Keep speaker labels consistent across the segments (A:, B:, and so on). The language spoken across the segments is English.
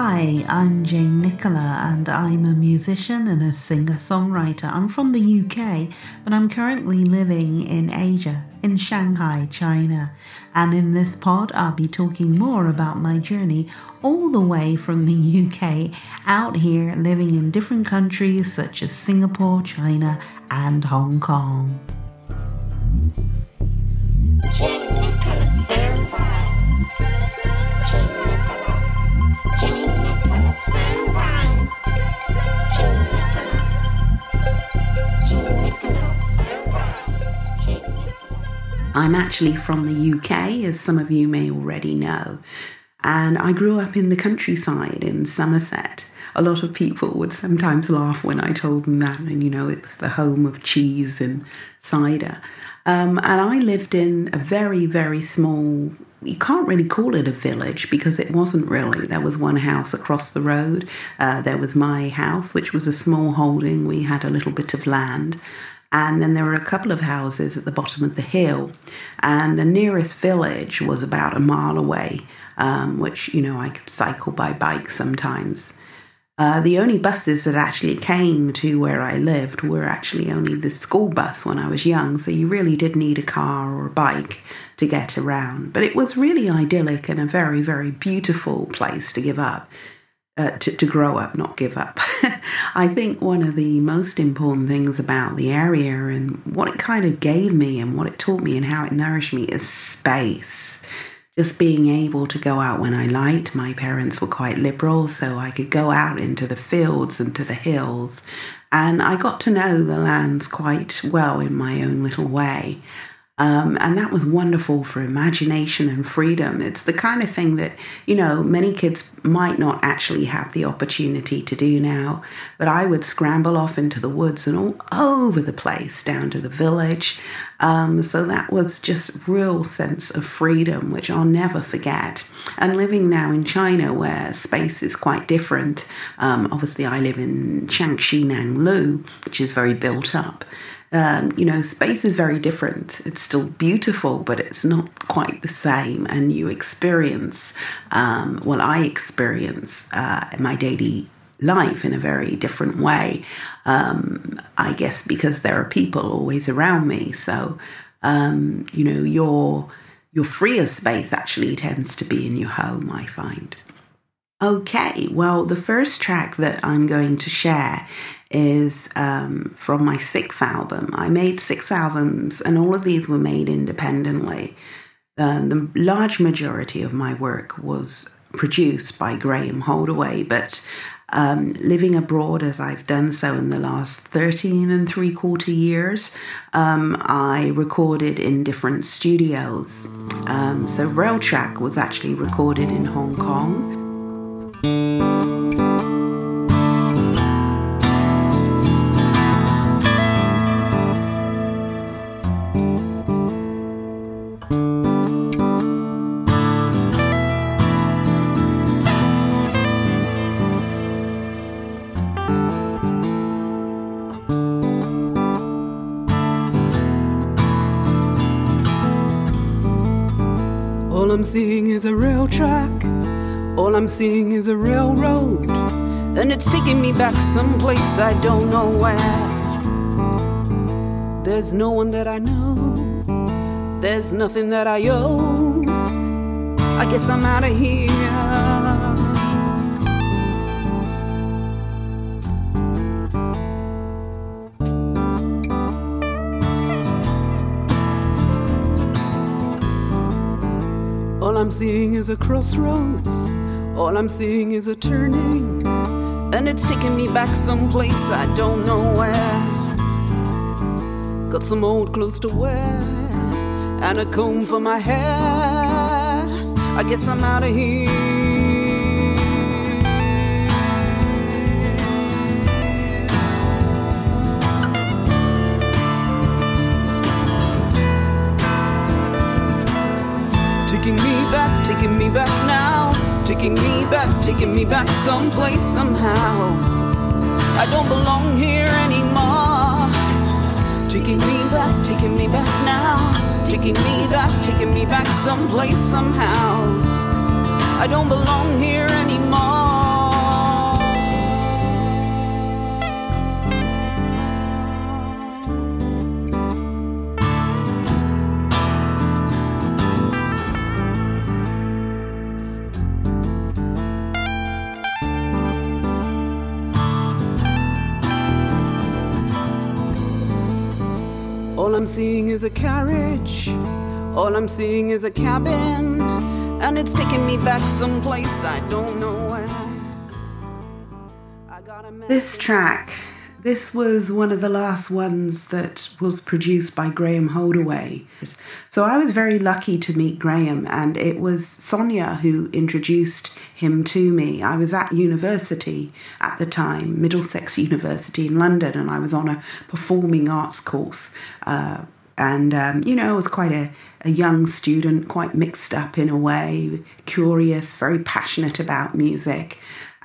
A: Hi, I'm Jane Nicola, and I'm a musician and a singer songwriter. I'm from the UK, but I'm currently living in Asia, in Shanghai, China. And in this pod, I'll be talking more about my journey all the way from the UK out here, living in different countries such as Singapore, China, and Hong Kong. Jane Nicola I'm actually from the UK, as some of you may already know, and I grew up in the countryside in Somerset. A lot of people would sometimes laugh when I told them that, and you know, it was the home of cheese and cider. Um, and I lived in a very, very small you can't really call it a village because it wasn't really. There was one house across the road. Uh, there was my house, which was a small holding. We had a little bit of land. And then there were a couple of houses at the bottom of the hill. And the nearest village was about a mile away, um, which, you know, I could cycle by bike sometimes. Uh, the only buses that actually came to where I lived were actually only the school bus when I was young, so you really did need a car or a bike to get around. But it was really idyllic and a very, very beautiful place to give up. Uh, to, to grow up, not give up. I think one of the most important things about the area and what it kind of gave me and what it taught me and how it nourished me is space just being able to go out when I liked. My parents were quite liberal, so I could go out into the fields and to the hills. And I got to know the lands quite well in my own little way. Um, and that was wonderful for imagination and freedom. It's the kind of thing that, you know, many kids might not actually have the opportunity to do now. But I would scramble off into the woods and all over the place down to the village. Um, so that was just real sense of freedom, which I'll never forget. And living now in China, where space is quite different. Um, obviously, I live in Jiangxi Nanlu, which is very built up. Um, you know, space is very different. It's still beautiful, but it's not quite the same. And you experience, um, well, I experience uh, my daily life in a very different way. Um, I guess because there are people always around me. So, um, you know, your your freer space actually tends to be in your home. I find. Okay, well, the first track that I'm going to share is um, from my sixth album. I made six albums, and all of these were made independently. The large majority of my work was produced by Graeme Holdaway, but um, living abroad as I've done so in the last 13 and three quarter years, um, I recorded in different studios. Um, so Railtrack was actually recorded in Hong Kong. Track. All I'm seeing is a railroad. And it's taking me back someplace I don't know where. There's no one that I know. There's nothing that I owe. I guess I'm out of here. All I'm seeing is a crossroads. All I'm seeing is a turning. And it's taking me back someplace I don't know where. Got some old clothes to wear and a comb for my hair. I guess I'm out of here. Taking me back now, taking me back, taking me back someplace somehow. I don't belong here anymore. Taking me back, taking me back now, taking me back, taking me back someplace somehow. I don't belong here seeing is a carriage. All I'm seeing is a cabin. And it's taking me back someplace I don't know where. This track this was one of the last ones that was produced by Graeme Holdaway. So I was very lucky to meet Graeme, and it was Sonia who introduced him to me. I was at university at the time, Middlesex University in London, and I was on a performing arts course. Uh, and, um, you know, I was quite a, a young student, quite mixed up in a way, curious, very passionate about music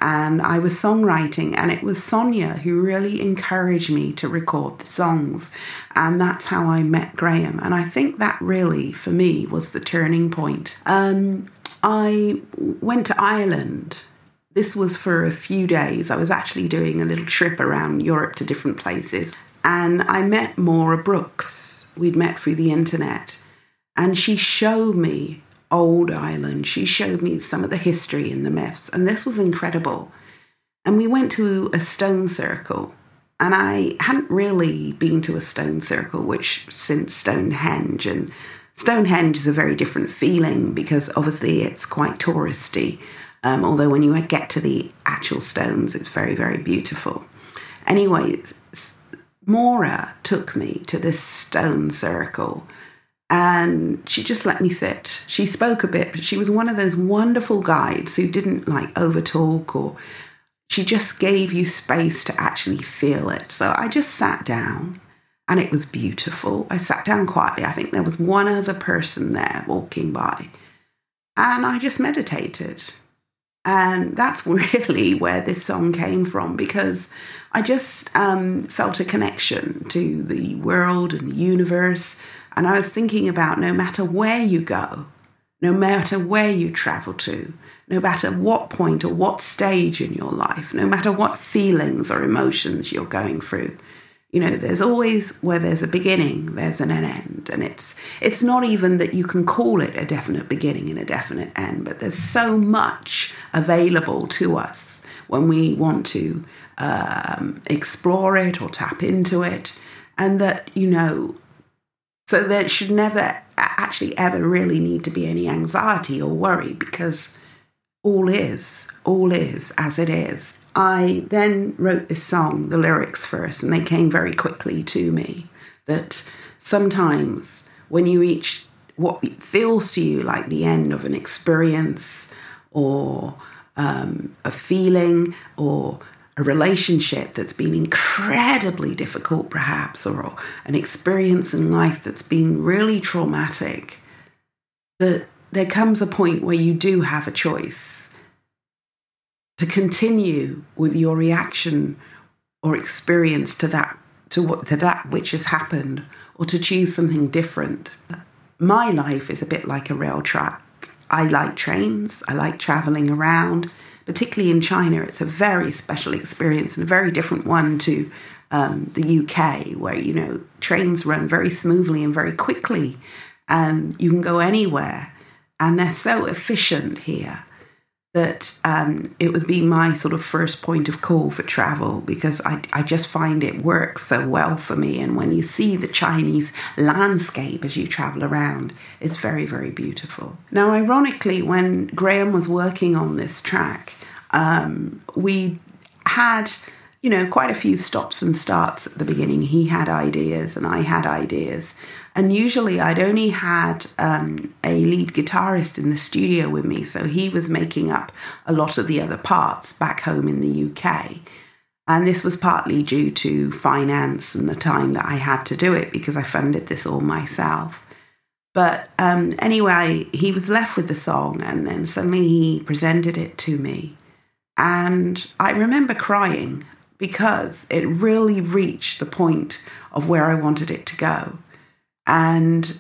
A: and I was songwriting, and it was Sonia who really encouraged me to record the songs. And that's how I met Graeme. And I think that really, for me, was the turning point. Um, I went to Ireland. This was for a few days. I was actually doing a little trip around Europe to different places. And I met Maura Brooks. We'd met through the internet. And she showed me old island. She showed me some of the history and the myths, and this was incredible. And we went to a stone circle, and I hadn't really been to a stone circle, which since Stonehenge, and Stonehenge is a very different feeling because obviously it's quite touristy. Um, although when you get to the actual stones, it's very, very beautiful. Anyway, Maura took me to this stone circle and she just let me sit. She spoke a bit, but she was one of those wonderful guides who didn't like overtalk or she just gave you space to actually feel it. So I just sat down and it was beautiful. I sat down quietly. I think there was one other person there walking by. And I just meditated. And that's really where this song came from because I just um, felt a connection to the world and the universe. And I was thinking about no matter where you go, no matter where you travel to, no matter what point or what stage in your life, no matter what feelings or emotions you're going through, you know, there's always where there's a beginning, there's an end. And it's it's not even that you can call it a definite beginning and a definite end, but there's so much available to us when we want to um, explore it or tap into it. And that, you know, so there should never actually ever really need to be any anxiety or worry because all is, all is as it is. I then wrote this song, the lyrics first, and they came very quickly to me. That sometimes when you reach what feels to you like the end of an experience or um, a feeling or a relationship that's been incredibly difficult, perhaps, or an experience in life that's been really traumatic, that there comes a point where you do have a choice to continue with your reaction or experience to that to what to that which has happened or to choose something different. My life is a bit like a rail track. I like trains, I like traveling around particularly in China, it's a very special experience and a very different one to um, the UK, where you know trains run very smoothly and very quickly, and you can go anywhere, and they're so efficient here that um, it would be my sort of first point of call for travel because I, I just find it works so well for me. And when you see the Chinese landscape as you travel around, it's very, very beautiful. Now, ironically, when Graeme was working on this track, um, we had you know, quite a few stops and starts at the beginning. He had ideas and I had ideas. And usually I'd only had um, a lead guitarist in the studio with me, so he was making up a lot of the other parts back home in the UK. And this was partly due to finance and the time that I had to do it because I funded this all myself. But um, anyway, he was left with the song, and then suddenly he presented it to me. And I remember crying because it really reached the point of where I wanted it to go. And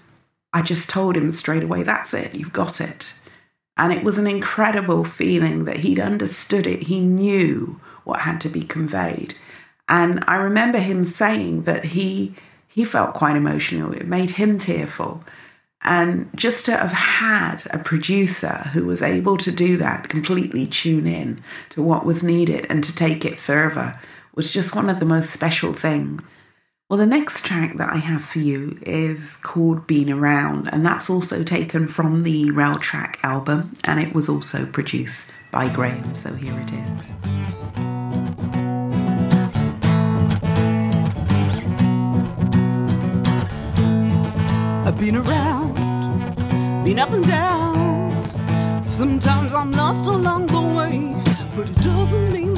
A: I just told him straight away, that's it, you've got it. And it was an incredible feeling that he'd understood it. He knew what had to be conveyed. And I remember him saying that he he felt quite emotional. It made him tearful. And just to have had a producer who was able to do that, completely tune in to what was needed and to take it further, was just one of the most special things. Well, the next track that I have for you is called Been Around, and that's also taken from the Railtrack album, and it was also produced by Graeme. So here it is.
B: I've been around, been up and down. Sometimes I'm lost along the way, but it doesn't mean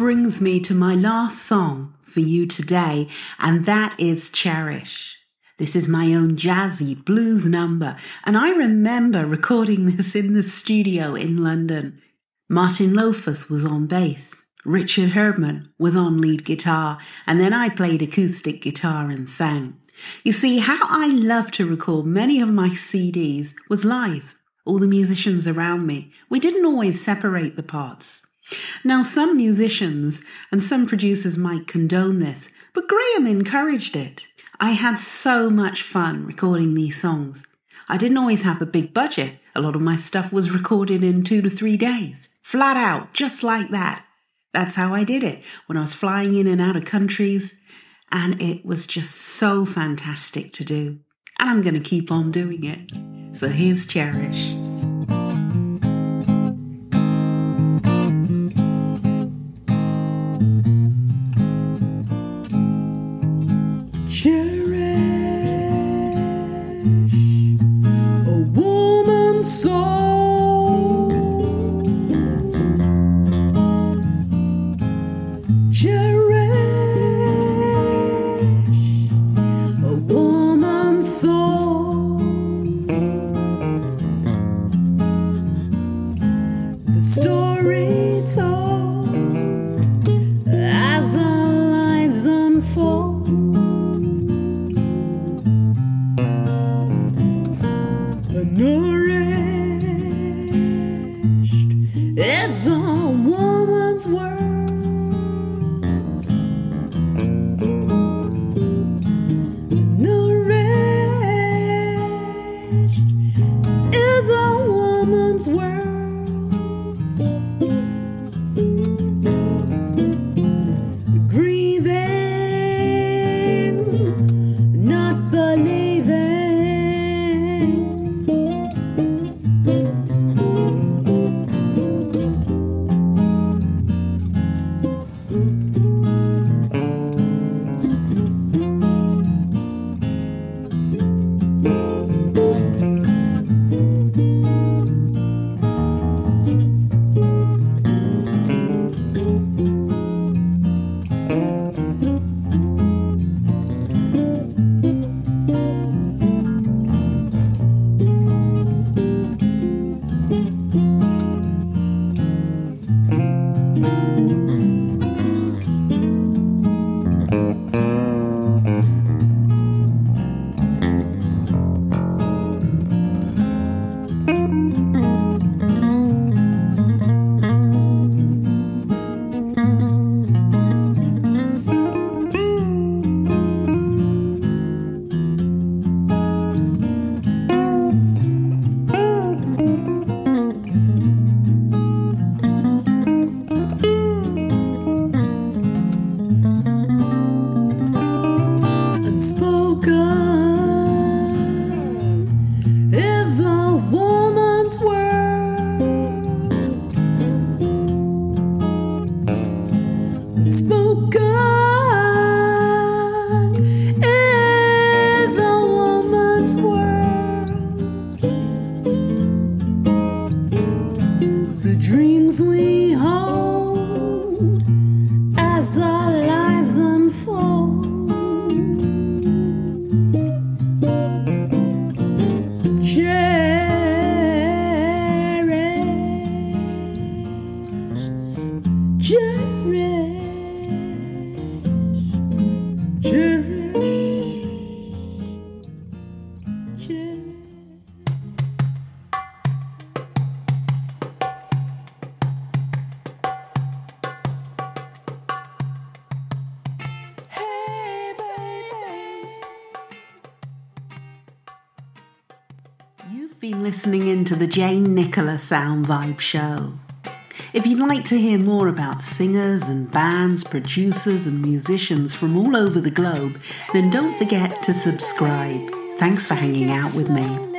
A: brings me to my last song for you today, and that is Cherish. This is my own jazzy blues number, and I remember recording this in the studio in London. Martin Lofus was on bass, Richard Herdman was on lead guitar, and then I played acoustic guitar and sang. You see, how I love to record many of my CDs was live. All the musicians around me, we didn't always separate the parts. Now, some musicians and some producers might condone this, but Graeme encouraged it. I had so much fun recording these songs. I didn't always have a big budget. A lot of my stuff was recorded in two to three days, flat out, just like that. That's how I did it when I was flying in and out of countries, and it was just so fantastic to do. And I'm going to keep on doing it. So here's Cherish.
B: Unspoken
A: listening in to the Jane Nicola Soundvibe Show. If you'd like to hear more about singers and bands, producers and musicians from all over the globe, then don't forget to subscribe. Thanks for hanging out with me.